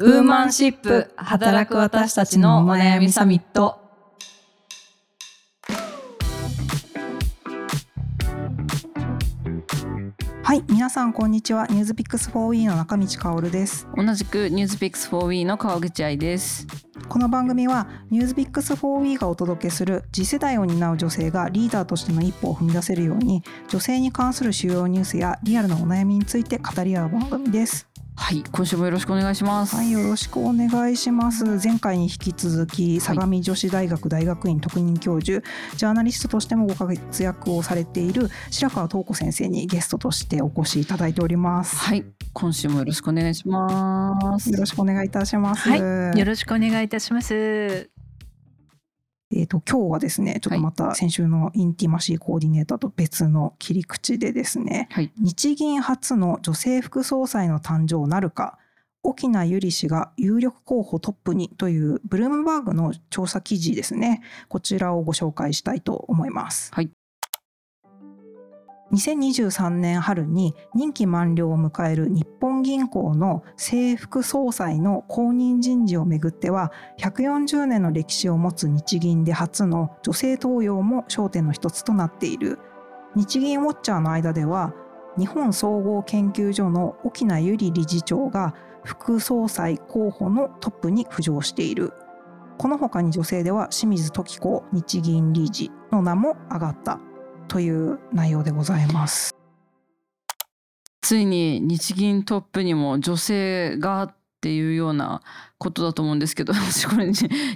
ウーマンシップ働く私たちのお悩みサミット。はい、皆さんこんにちは。ニュースピックス 4E の中道香です。同じくニュースピックス 4W の川口愛です。この番組はニュースピックス 4E がお届けする次世代を担う女性がリーダーとしての一歩を踏み出せるように女性に関する主要ニュースやリアルなお悩みについて語り合う番組です。はい、今週もよろしくお願いします。はい、よろしくお願いします。前回に引き続き相模女子大学大学院特任教授、ジャーナリストとしてもご活躍をされている白川東子先生にゲストとしてお越しいただいております。はい、今週もよろしくお願いします。よろしくお願いいたします。はいよろしくお願いいたします。えー、と今日はですねちょっとまた先週のインティマシーコーディネーターと別の切り口でですね、はい、日銀初の女性副総裁の誕生なるか沖縄由里氏が有力候補トップにというブルームバーグの調査記事ですね。こちらをご紹介したいと思います。はい2023年春に任期満了を迎える日本銀行の正副総裁の後任人事をめぐっては140年の歴史を持つ日銀で初の女性登用も焦点の一つとなっている。日銀ウォッチャーの間では日本総合研究所の沖縄由里理事長が副総裁候補のトップに浮上している。この他に女性では清水時子日銀理事の名も挙がった。という内容でございます。ついに日銀トップにも女性がっていうようなことだと思うんですけど 私これ、ね、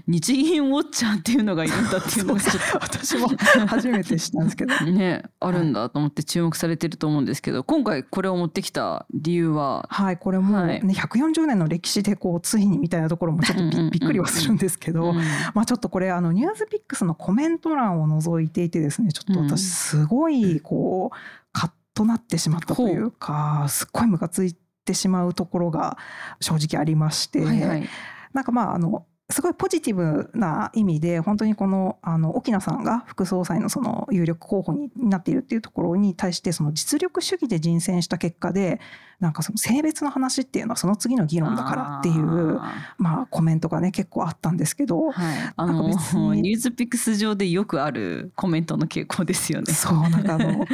日銀ウォッチャーっていうのがいるんだっていうのが私も初めて知ったんですけどねあるんだと思って注目されてると思うんですけど今回これを持ってきた理由は？はいこれもね、はい。140年の歴史でこうついにみたいなところもちょっとび,、っくりはするんですけど、うんまあちょっとこれあのニュースピックスのコメント欄を覗いていてですねちょっとうん私すごいこうカッとなってしまったというかすっごいムカついてしまうところが正直ありまして、はいはい。なんかまああのすごいポジティブな意味で本当にこのあの沖縄さんが副総裁のその有力候補になっているっていうところに対してその実力主義で人選した結果でなんかその性別の話っていうのはその次の議論だからっていうあまあコメントがね結構あったんですけどーはい、あなんのか別にニュースピックス上でよくあるコメントの傾向ですよね。そうなんかあの、ね、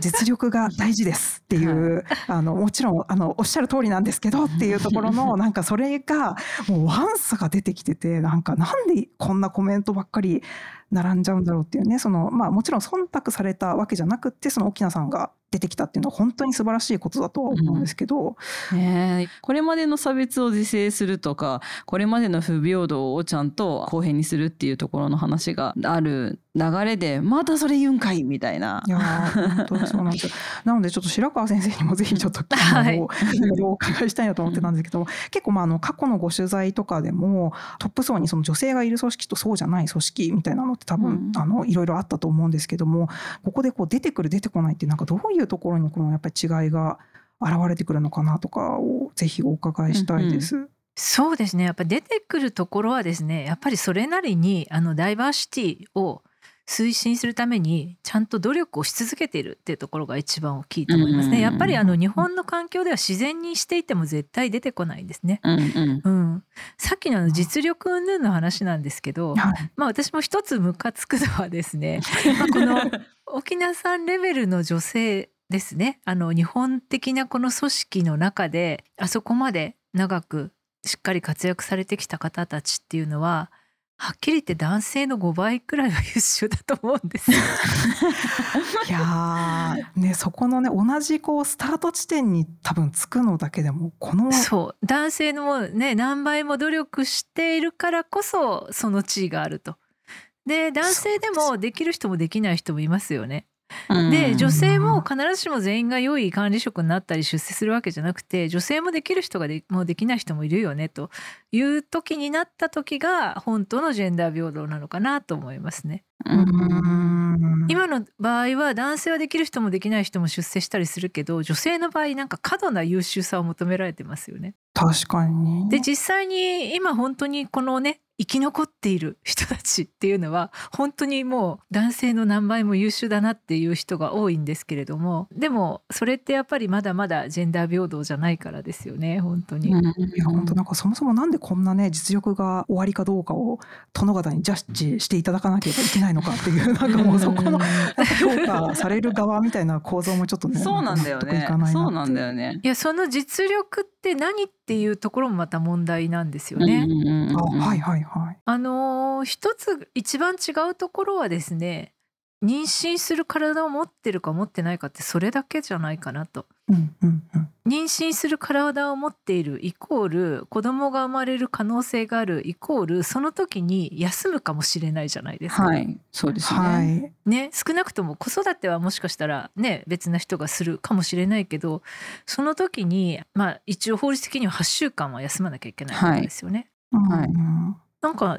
実力が大事ですっていう、あのもちろんあのおっしゃる通りなんですけどっていうところのなんかそれがもうワンサが出てきててなんかなんでこんなコメントばっかり並んじゃうんだろうっていうねそのまあもちろん忖度されたわけじゃなくってその沖縄さんが出てきたっていうのは本当に素晴らしいことだとは思うんですけど、ねえ。これまでの差別を是正するとかこれまでの不平等をちゃんと公平にするっていうところの話がある流れでまたそれ言うんかいみたいな。いやー本当にそうなんですよ。なのでちょっと白川先生にもぜひちょっとあの、はい。いろいろお伺いしたいなと思ってたんですけど、結構まああの過去のご取材とかでもトップ層にその女性がいる組織とそうじゃない組織みたいなのって多分、うん。あのいろいろあったと思うんですけどもここでこう出てくる出てこないってなんかどういうところにこのやっぱり違いが現れてくるのかなとかをぜひお伺いしたいです。そうですね。やっぱ出てくるところはですね、やっぱりそれなりにあのダイバーシティを推進するためにちゃんと努力をし続けているっていうところが一番大きいと思いますね。うんやっぱりあの日本の環境では自然にしていても絶対出てこないんですね。うんうんうん、さっきのあの実力云々の話なんですけど、はいまあ私も一つムカつくのはですね、まあ、この 沖縄さんレベルの女性ですねあの日本的なこの組織の中であそこまで長くしっかり活躍されてきた方たちっていうのははっきり言って男性の5倍くらいは優秀だと思うんですよ。いやーねそこのね同じこうスタート地点に多分つくのだけでもこのそう男性のもね何倍も努力しているからこそその地位があると。で男性でもできる人もできない人もいますよね。うんで女性も必ずしも全員が良い管理職になったり出世するわけじゃなくて女性もできる人がでもうできない人もいるよねという時になった時が本当のジェンダー平等なのかなと思いますね。今の場合は男性はできる人もできない人も出世したりするけど女性の場合なんか過度な優秀さを求められてますよね。確かにで実際に今本当にこのね生き残っている人たちっていうのは本当にもう男性の何倍も優秀だなっていう人が多いんですけれどもでもそれってやっぱりまだまだジェンダー平等じゃないからですよね本当に。いや本当なんかそもそもなんでこんなね実力が終わりかどうかを殿方にジャッジしていただかなければいけないのかっていう なんかもうそこの評価される側みたいな構造もちょっとねそうなんだよね。そうなんだよね。いやその実力って何っていうところもまた問題なんですよね。はいはいはい。あのー、一つ一番違うところはですね妊娠する体を持ってるか持ってないかってそれだけじゃないかなと。うんうんうん、妊娠する体を持っているイコール子供が生まれる可能性があるイコールその時に休むかもしれないじゃないですか。はい、そうですね。はい、ね少なくとも子育てはもしかしたらね別な人がするかもしれないけどその時にまあ一応法律的には8週間は休まなきゃいけないわけですよね。はい、はい、なんか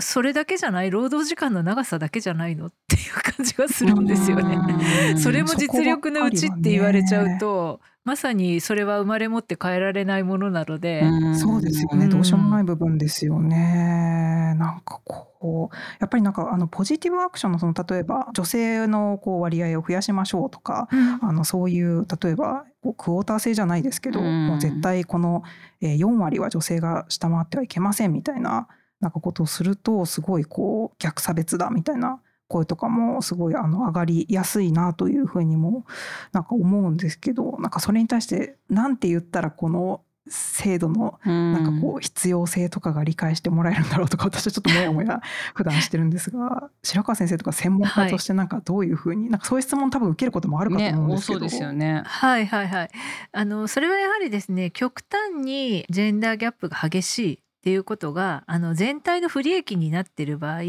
それだけじゃない労働時間の長さだけじゃないのっていう感じがするんですよね。それも実力のうちって言われちゃうと、まさにそれは生まれ持って変えられないものなので、そうですよね、どうしようもない部分ですよね。なんかこうやっぱりなんかあのポジティブアクションのその例えば女性のこう割合を増やしましょうとか、うん、あのそういう例えばクォーター制じゃないですけど、もう絶対この4割は女性が下回ってはいけませんみたいな。なんかことをするとすごいこう逆差別だみたいな声とかもすごいあの上がりやすいなというふうにもなんか思うんですけどなんかそれに対して何て言ったらこの制度のなんかこう必要性とかが理解してもらえるんだろうとか私はちょっともやもや普段してるんですが白川先生とか専門家としてなんかどういうふうに、なんかそういう質問多分受けることもあるかと思うんですけど、ね、そうですよね。はいはいはい。あのそれはやはりですね極端にジェンダーギャップが激しいっていうことがあの全体の不利益になっている場合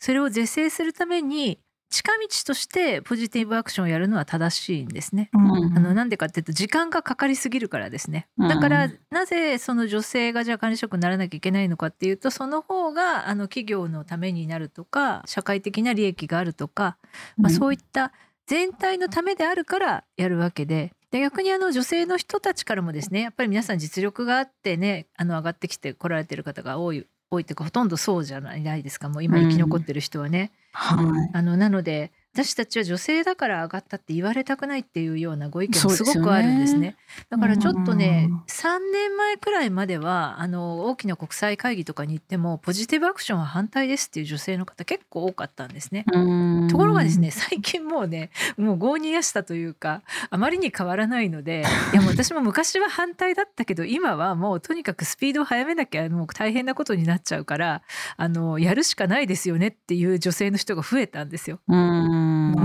それを是正するために近道としてポジティブアクションをやるのは正しいんですね。うん、あのなんでかっていうと時間がかかりすぎるからですね。だからなぜその女性がじゃあ管理職にならなきゃいけないのかっていうとその方があの企業のためになるとか社会的な利益があるとか、まあ、そういった全体のためであるからやるわけでで逆にあの女性の人たちからもですねやっぱり皆さん実力があってねあの上がってきて来られてる方が多い多いっていうかほとんどそうじゃないですか。もう今生き残ってる人はね。うんはい、あのなので私たちは女性だから上がったって言われたくないっていうようなご意見もすごくあるんですね。すねだからちょっとね、うん、3年前くらいまではあの大きな国際会議とかに行ってもポジティブアクションは反対ですっていう女性の方結構多かったんですね。ところがですね最近もうねもう業にやしたというかあまりに変わらないので いやもう私も昔は反対だったけど今はもうとにかくスピードを速めなきゃもう大変なことになっちゃうからあのやるしかないですよねっていう女性の人が増えたんですよ。うん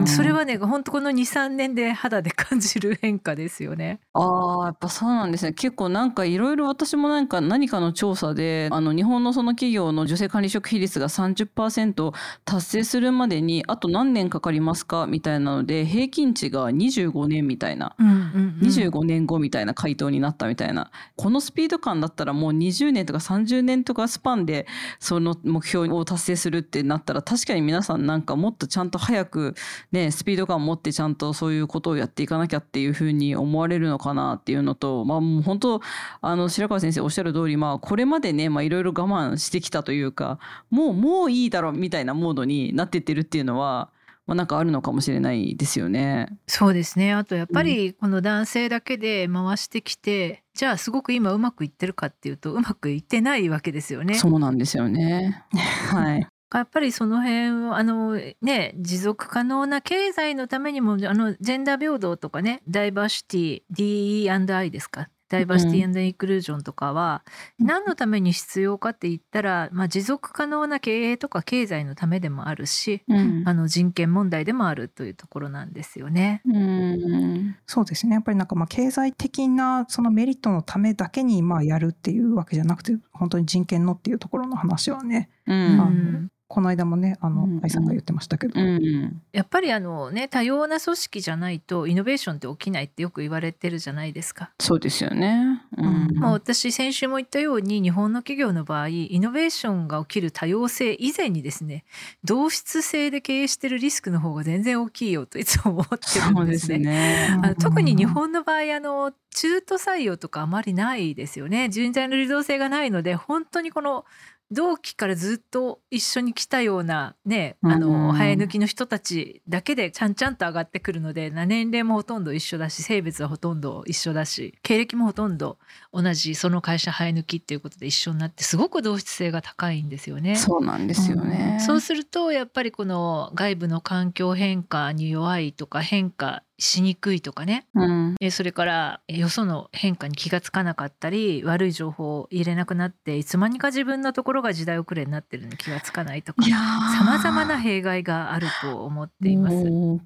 それはね本当この23年で肌で感じる変化ですよね。ああやっぱそうなんですね。結構なんかいろいろ私もなんか何かの調査であの日本のその企業の女性管理職比率が30%達成するまでにあと何年かかりますかみたいなので平均値が25年みたいな、うんうんうん、25年後みたいな回答になったみたいな。このスピード感だったらもう20年とか30年とかスパンでその目標を達成するってなったら確かに皆さんなんかもっとちゃんと早くね、スピード感を持ってちゃんとそういうことをやっていかなきゃっていうふうに思われるのかなっていうのと、まあ、もう本当あの白川先生おっしゃる通り、まあ、これまでねいろいろ我慢してきたというかもうもういいだろうみたいなモードになってってるっていうのはまあ、なんかあるのかもしれないですよね。そうですね。あとやっぱりこの男性だけで回してきて、うん、じゃあすごく今うまくいってるかっていうとうまくいってないわけですよね。そうなんですよね。はい。やっぱりその辺あのね持続可能な経済のためにもあのジェンダー平等とかねダイバーシティ DE&I ですか？ダイバーシティインクルージョンとかは何のために必要かって言ったら、まあ、持続可能な経営とか経済のためでもあるし、うん、あの人権問題でもあるというところなんですよね。うん、そうですね。やっぱりなんかまあ経済的なそのメリットのためだけにまあやるっていうわけじゃなくて本当に人権のっていうところの話はね、うん、この間もねあの、うん、愛さんが言ってましたけど、うんうん、やっぱりあのね多様な組織じゃないとイノベーションって起きないってよく言われてるじゃないですか。そうですよね、うん、まあ、私先週も言ったように日本の企業の場合イノベーションが起きる多様性以前にですね同質性で経営してるリスクの方が全然大きいよといつも思ってるんですね。すね。あの特に日本の場合あの中途採用とかあまりないですよね。人材の流動性がないので本当にこの同期からずっと一緒に来たようなねあうんの生え抜きの人たちだけでちゃんちゃんと上がってくるので年齢もほとんど一緒だし性別はほとんど一緒だし経歴もほとんど同じその会社生え抜きっていうことで一緒になってすごく同質性が高いんですよね。そうなんですよね。そうするとやっぱりこの外部の環境変化に弱いとか変化しにくいとかねうん、えそれからえよその変化に気がつかなかったり悪い情報を入れなくなっていつまにか自分のところが時代遅れになってるのに気がつかないとかさまざまな弊害があると思っています。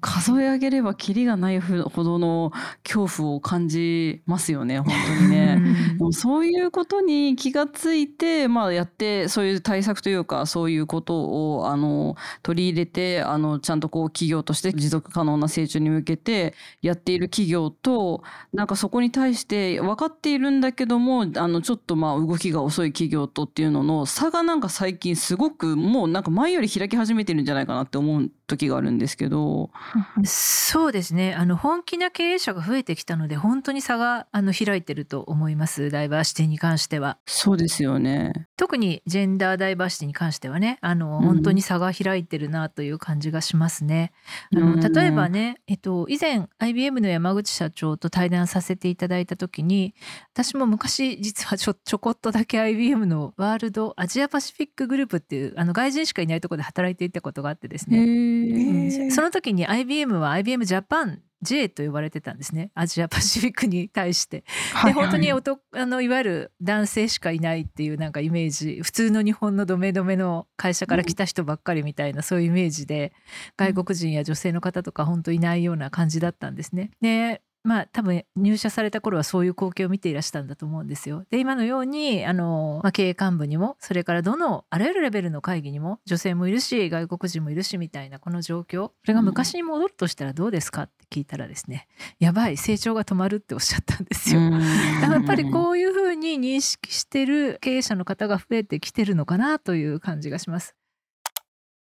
数え上げればキリがないほどの恐怖を感じますよね本当にね。でもそういうことに気がついて、まあ、やってそういう対策というかそういうことをあの取り入れてあのちゃんとこう企業として持続可能な成長に向けてやっている企業となんかそこに対して分かっているんだけどもあのちょっとまあ動きが遅い企業とっていうのの差がなんか最近すごくもうなんか前より開き始めてるんじゃないかなって思う時があるんですけど。そうですねあの本気な経営者が増えてきたので本当に差があの開いてると思いますダイバーシティに関しては。そうですよね。特にジェンダーダイバーシティに関してはねあのうん本当に差が開いてるなという感じがしますね。あのうん例えばね、えっと、以前 IBM の山口社長と対談させていただいた時に私も昔実はちょちょこっとだけ IBM のワールドアジアパシフィックグループっていうあの外人しかいないところで働いていたことがあってですね、へうーんその時に IBM は IBM ジャパン J と呼ばれてたんですねアジアパシフィックに対して。で本当に男あのいわゆる男性しかいないっていうなんかイメージ普通の日本のドメドメの会社から来た人ばっかりみたいな、そういうイメージで外国人や女性の方とか本当いないような感じだったんですね。でまあ多分入社された頃はそういう光景を見ていらしたんだと思うんですよ。で今のようにあの、まあ、経営幹部にもそれからどのあらゆるレベルの会議にも女性もいるし外国人もいるしみたいなこの状況それが昔に戻るとしたらどうですかって聞いたらですねやばい成長が止まるっておっしゃったんですよ。だからやっぱりこういうふうに認識してる経営者の方が増えてきてるのかなという感じがします。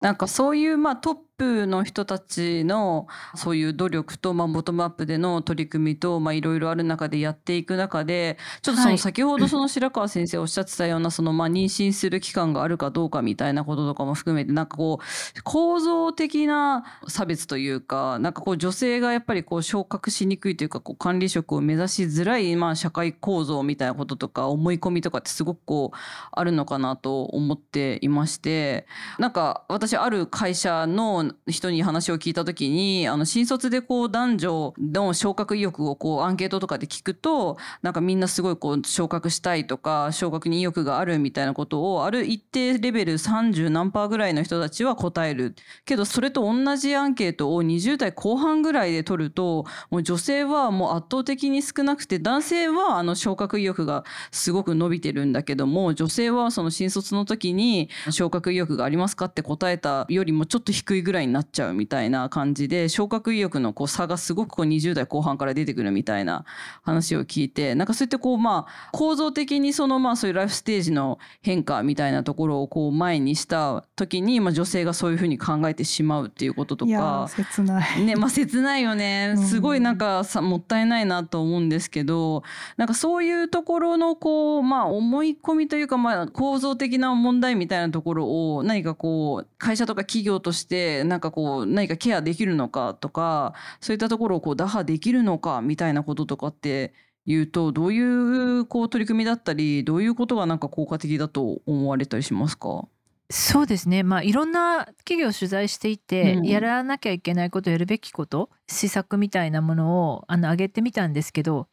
なんかそういうまあトップの人たちのそういう努力とまあボトムアップでの取り組みとまあいろいろある中でやっていく中でちょっとそはい。の先ほどその白川先生おっしゃってたようなそのまあ妊娠する期間があるかどうかみたいなこととかも含めてなんかこう構造的な差別というかなんかこう女性がやっぱりこう昇格しにくいというかこう管理職を目指しづらいまあ社会構造みたいなこととか思い込みとかってすごくこうあるのかなと思っていましてなんか私ある会社の人に話を聞いた時にあの新卒でこう男女の昇格意欲をこうアンケートとかで聞くとなんかみんなすごいこう昇格したいとか昇格に意欲があるみたいなことをある一定レベル30何パーぐらいの人たちは答える。けどそれと同じアンケートを20代後半ぐらいで取るともう女性はもう圧倒的に少なくて男性はあの昇格意欲がすごく伸びてるんだけども女性はその新卒の時に昇格意欲がありますかって答えたよりもちょっと低いぐらいになっちゃうみたいな感じで昇格意欲のこう差がすごくこう20代後半から出てくるみたいな話を聞いてなんかそうやってこうまあ構造的にそのまあそういうライフステージの変化みたいなところをこう前にした時にまあ女性がそういうふうに考えてしまうっていうこととかー。切ない。ねまあ切ないよねうんすごいなんかさもったいないなと思うんですけどなんかそういうところのこうまあ思い込みというかまあ構造的な問題みたいなところを何かこう会社とか企業としてなんかこう何かケアできるのかとかそういったところをこう打破できるのかみたいなこととかっていうとどういうこう取り組みだったりどういうことがなんか効果的だと思われたりしますか？そうですねまあいろんな企業を取材していて、うんやらなきゃいけないことやるべきこと施策みたいなものをあの上げてみたんですけど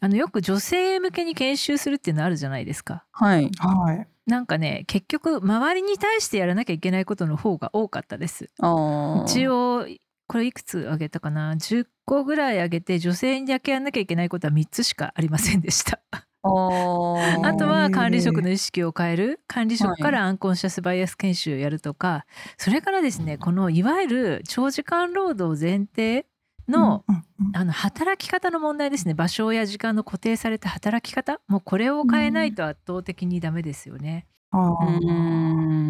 あのよく女性向けに研修するっていうのあるじゃないですか。はいはい。なんかね結局周りに対してやらなきゃいけないことの方が多かったです。一応これいくつあげたかな？10個ぐらいあげて女性にだけやんなきゃいけないことは3つしかありませんでした。あとは管理職の意識を変える。管理職からアンコンシャスバイアス研修をやるとか、それからですねこのいわゆる長時間労働前提の,、あの働き方の問題ですね。場所や時間の固定された働き方。もうこれを変えないと圧倒的にダメですよね。あうー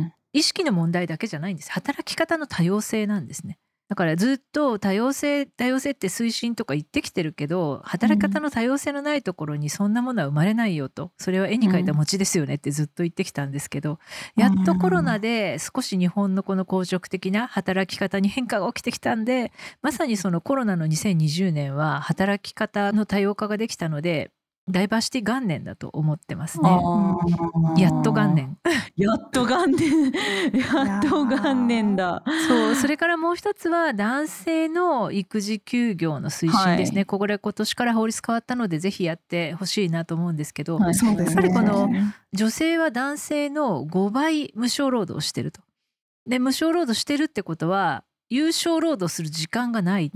ん。意識の問題だけじゃないんです。働き方の多様性なんですね。だからずっと多様性多様性って推進とか言ってきてるけど働き方の多様性のないところにそんなものは生まれないよと。それは絵に描いた餅ですよねってずっと言ってきたんですけど、やっとコロナで少し日本のこの硬直的な働き方に変化が起きてきたんでまさにそのコロナの2020年は働き方の多様化ができたのでダイバーシティ元年だと思ってますね。やっと元年。やっと元年。やっと元年だ。そう、それからもう一つは男性の育児休業の推進ですね。はい、これ今年から法律変わったのでぜひやってほしいなと思うんですけど、はい、やっぱりこの女性は男性の5倍無償労働をしてると。で無償労働してるってことは有償労働する時間がない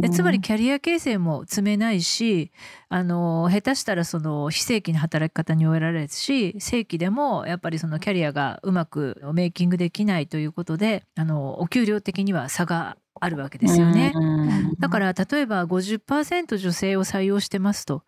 でつまりキャリア形成も積めないしあの下手したらその非正規な働き方に終えられるし正規でもやっぱりそのキャリアがうまくメイキングできないということであのお給料的には差があるわけですよね。だから例えば50%女性を採用してますと。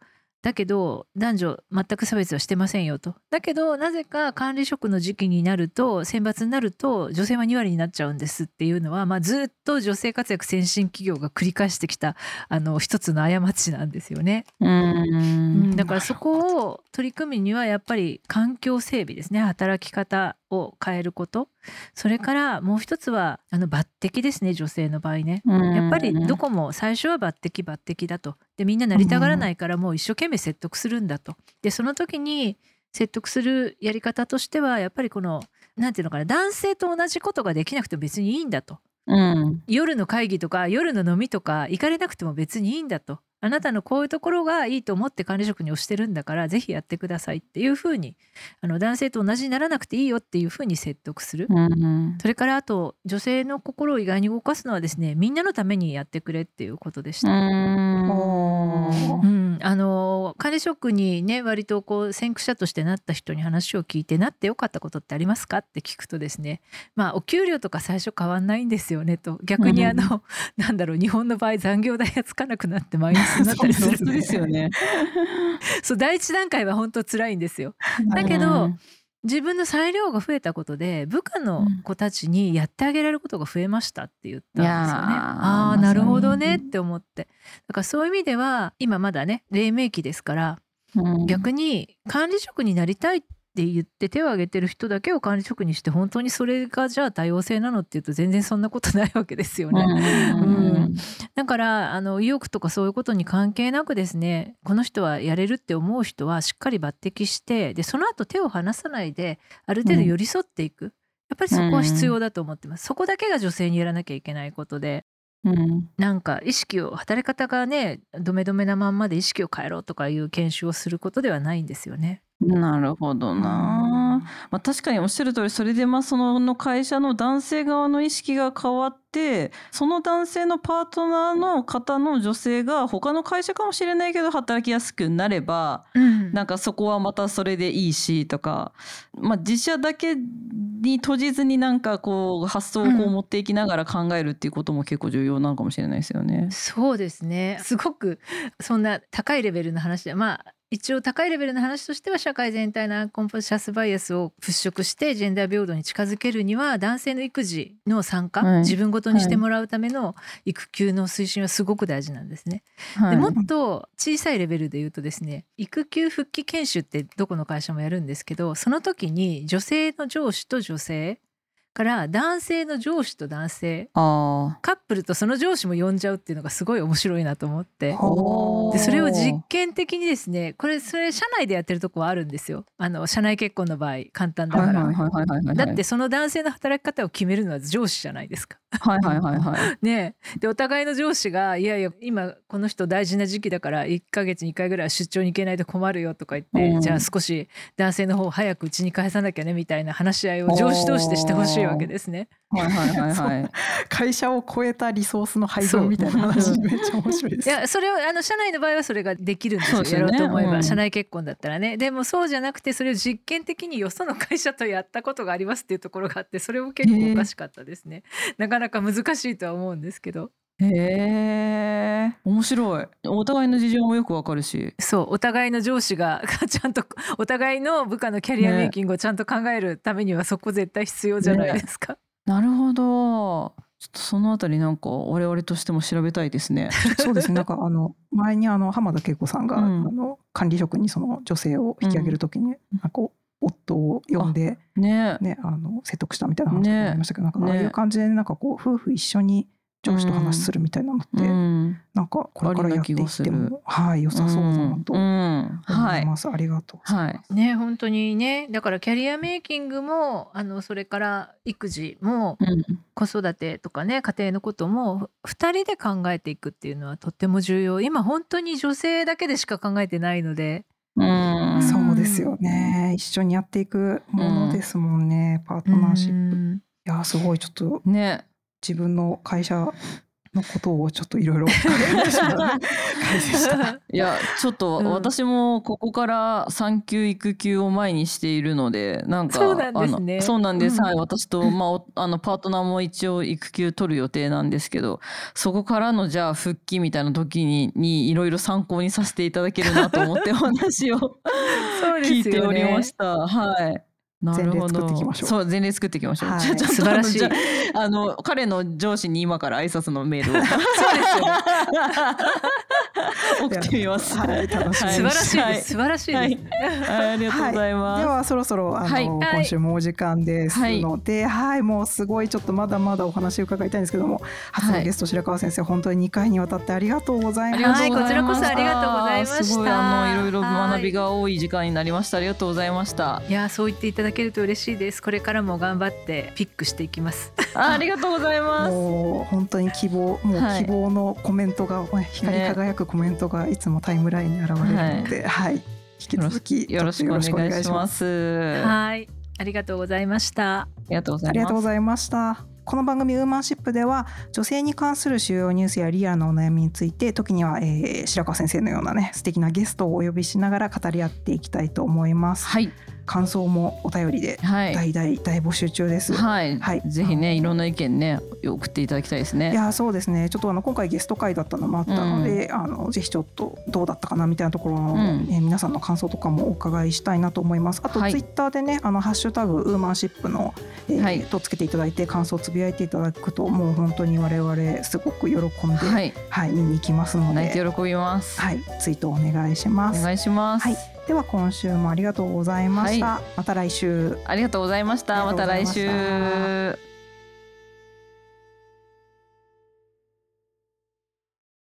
だけど男女全く差別はしてませんよと。だけどなぜか管理職の時期になると選抜になると女性は2割になっちゃうんですっていうのは、まあ、ずっと女性活躍先進企業が繰り返してきたあの一つの過ちなんですよね。うんだからそこを取り組みにはやっぱり環境整備ですね働き方を変えること。それからもう一つはあの抜擢ですね女性の場合ね。やっぱりどこも最初は抜擢抜擢だと。でみんななりたがらないからもう一生懸命説得するんだと。でその時に説得するやり方としてはやっぱりこの何て言うのかな男性と同じことができなくても別にいいんだと、うん、夜の会議とか夜の飲みとか行かれなくても別にいいんだとあなたのこういうところがいいと思って管理職に推してるんだからぜひやってくださいっていうふうにあの男性と同じにならなくていいよっていうふうに説得する、うん、それからあと女性の心を意外に動かすのはですねみんなのためにやってくれっていうことでした。うん。あの管理職にね割とこう先駆者としてなった人に話を聞いてなってよかったことってありますかって聞くとですねまあお給料とか最初変わんないんですよねと。逆にあの、うん、なんだろう日本の場合残業代がつかなくなってマイナスになったりするんで。すよね。そう第一段階は本当辛いんですよ。だけど、自分の裁量が増えたことで部下の子たちにやってあげられることが増えましたって言ったんですよね。ああなるほどね。って思って。だからそういう意味では今まだね黎明期ですから、うん、逆に管理職になりたいっって言って手を挙げてる人だけを管理職にして本当にそれがじゃあ多様性なのっていうと全然そんなことないわけですよね。うん、だからあの意欲とかそういうことに関係なくですねこの人はやれるって思う人はしっかり抜擢してでその後手を離さないである程度寄り添っていく、うん、やっぱりそこは必要だと思ってます。そこだけが女性にやらなきゃいけないことで。うん、なんか意識を働き方がねどめどめなまんまで意識を変えろとかいう研修をすることではないんですよね。なるほどな。まあ、確かにおっしゃる通りそれでまあその会社の男性側の意識が変わってその男性のパートナーの方の女性が他の会社かもしれないけど働きやすくなれば、うん、なんかそこはまたそれでいいしとか、まあ、自社だけに閉じずになんかこう発想をこう持っていきながら考えるっていうことも結構重要なのかもしれないですよね。そうですねすごくそんな高いレベルの話でまあ一応高いレベルの話としては社会全体のアンコンポシャスバイアスを払拭してジェンダー平等に近づけるには男性の育児の参加、はい、自分ごとにしてもらうための育休の推進はすごく大事なんですね。はい、でもっと小さいレベルで言うとですね育休復帰研修ってどこの会社もやるんですけどその時に女性の上司と女性から男性の上司と男性カップルとその上司も呼んじゃうっていうのがすごい面白いなと思って。でそれを実験的にですねこれそれ社内でやってるとこはあるんですよ。あの社内結婚の場合簡単だから。だってその男性の働き方を決めるのは上司じゃないですか。はいはいはいはい。ねでお互いの上司が「いやいや今この人大事な時期だから1ヶ月に1回ぐらい出張に行けないと困るよ」とか言って、うん、じゃあ少し男性の方を早く家に返さなきゃねみたいな話し合いを上司同士でしてほしいわけですね。はいはいはいはい。会社を超えたリソースの配分みたいな話めっちゃ面白いです。いやそれをあの社内の場合はそれができるんですよ、ね、やろうと思えば、うん、社内結婚だったらね。でもそうじゃなくてそれを実験的によその会社とやったことがありますっていうところがあってそれも結構おかしかったですね。なかなか難しいとは思うんですけど。へえ面白いお互いの事情もよくわかるしそうお互いの上司が ちゃんとお互いの部下のキャリアメイキングをちゃんと考えるためにはそこ絶対必要じゃないですか。ねなるほど。ちょっとそのあたりなんか我々としても調べたいですね。そうですね。なんかあの前にあの浜田恵子さんが、うんあの管理職にその女性を引き上げるときに、なんかこう夫を呼んでね。ねあの説得したみたいな話とかありましたけど、なんかああいねう感じでなんかこう夫婦一緒に上司と話するみたいなのって、うん。なんかこれからやっていってもはい良さそうだなとうん思うんはいいます。ありがとうございます。はい。ね本当にねだからキャリアメイキングもあのそれから育児もうん子育てとかね家庭のことも2人で考えていくっていうのはとっても重要今本当に女性だけでしか考えてないのでうん。そうですよね。一緒にやっていくものですもんね。パートナーシップ。うんいやすごいちょっとね。自分の会社のことをちょっといろいろ。いやちょっとうん。私もここから産休育休を前にしているのでなんかそうなんですね。あのそうなんです、うん。はい私と、まあお、あのパートナーも一応育休取る予定なんですけどそこからのじゃあ復帰みたいな時ににいろいろ参考にさせていただけるなと思って お話をね。聞いておりました。はい前例作っていきましょう。そう前例作っていきましょう。はい。素晴らしい。あの彼の上司に今から挨拶のメールを。そうですよ。ね送ってみます。はい。楽しみに素晴らしい素晴らしいはい。はい。ありがとうございます。ではそろそろあの、はい。今週もお時間ですので、はい、もうすごいちょっとまだまだお話伺いたいんですけども、初のゲスト白川先生本当に2回にわたってありがとうございあました。はいこちらこそありがとうございました。すごいあのいろいろ学びが多い時間になりました。ありがとうございました。いやそう言っていただけると嬉しいですこれからも頑張ってピックしていきますあありがとうございます。もう本当に希望もうはい希望のコメントが、光り輝くコメントがいつもタイムラインに現れるので、はい、引き続きよろしくお願いしま。す。あはいありがとうございましたりがとうござありがとうご。ざいました。この番組ウーマンシップでは女性に関する主要ニュースやリアルなお悩みについて時には、えー白川先生のようなね素敵なゲストをお呼びしながら語り合っていきたいと思います。はい感想もお便りではい。大大大募集中です。はい、はい。ぜひねいろんな意見ね送っていただきたいですいね。やそうですね。ちょっとあの今回ゲスト会だったのもあったので、あのぜひちょっとどうだったかなみたいなところの、うん。えー皆さんの感想とかもお伺いしたいなと思います。あとはい。ツイッターでねあのハッシュタグウーマンシップの、えーはい。とつけていただいて感想をつぶやいていただくともう本当に我々すごく喜んで、はい。はい見に行きますの泣いてで、喜びます。はい、ツイートお願いします。お願いします。はいでは今週もありがとうございました。また来週。ありがとうございました。ままた来週。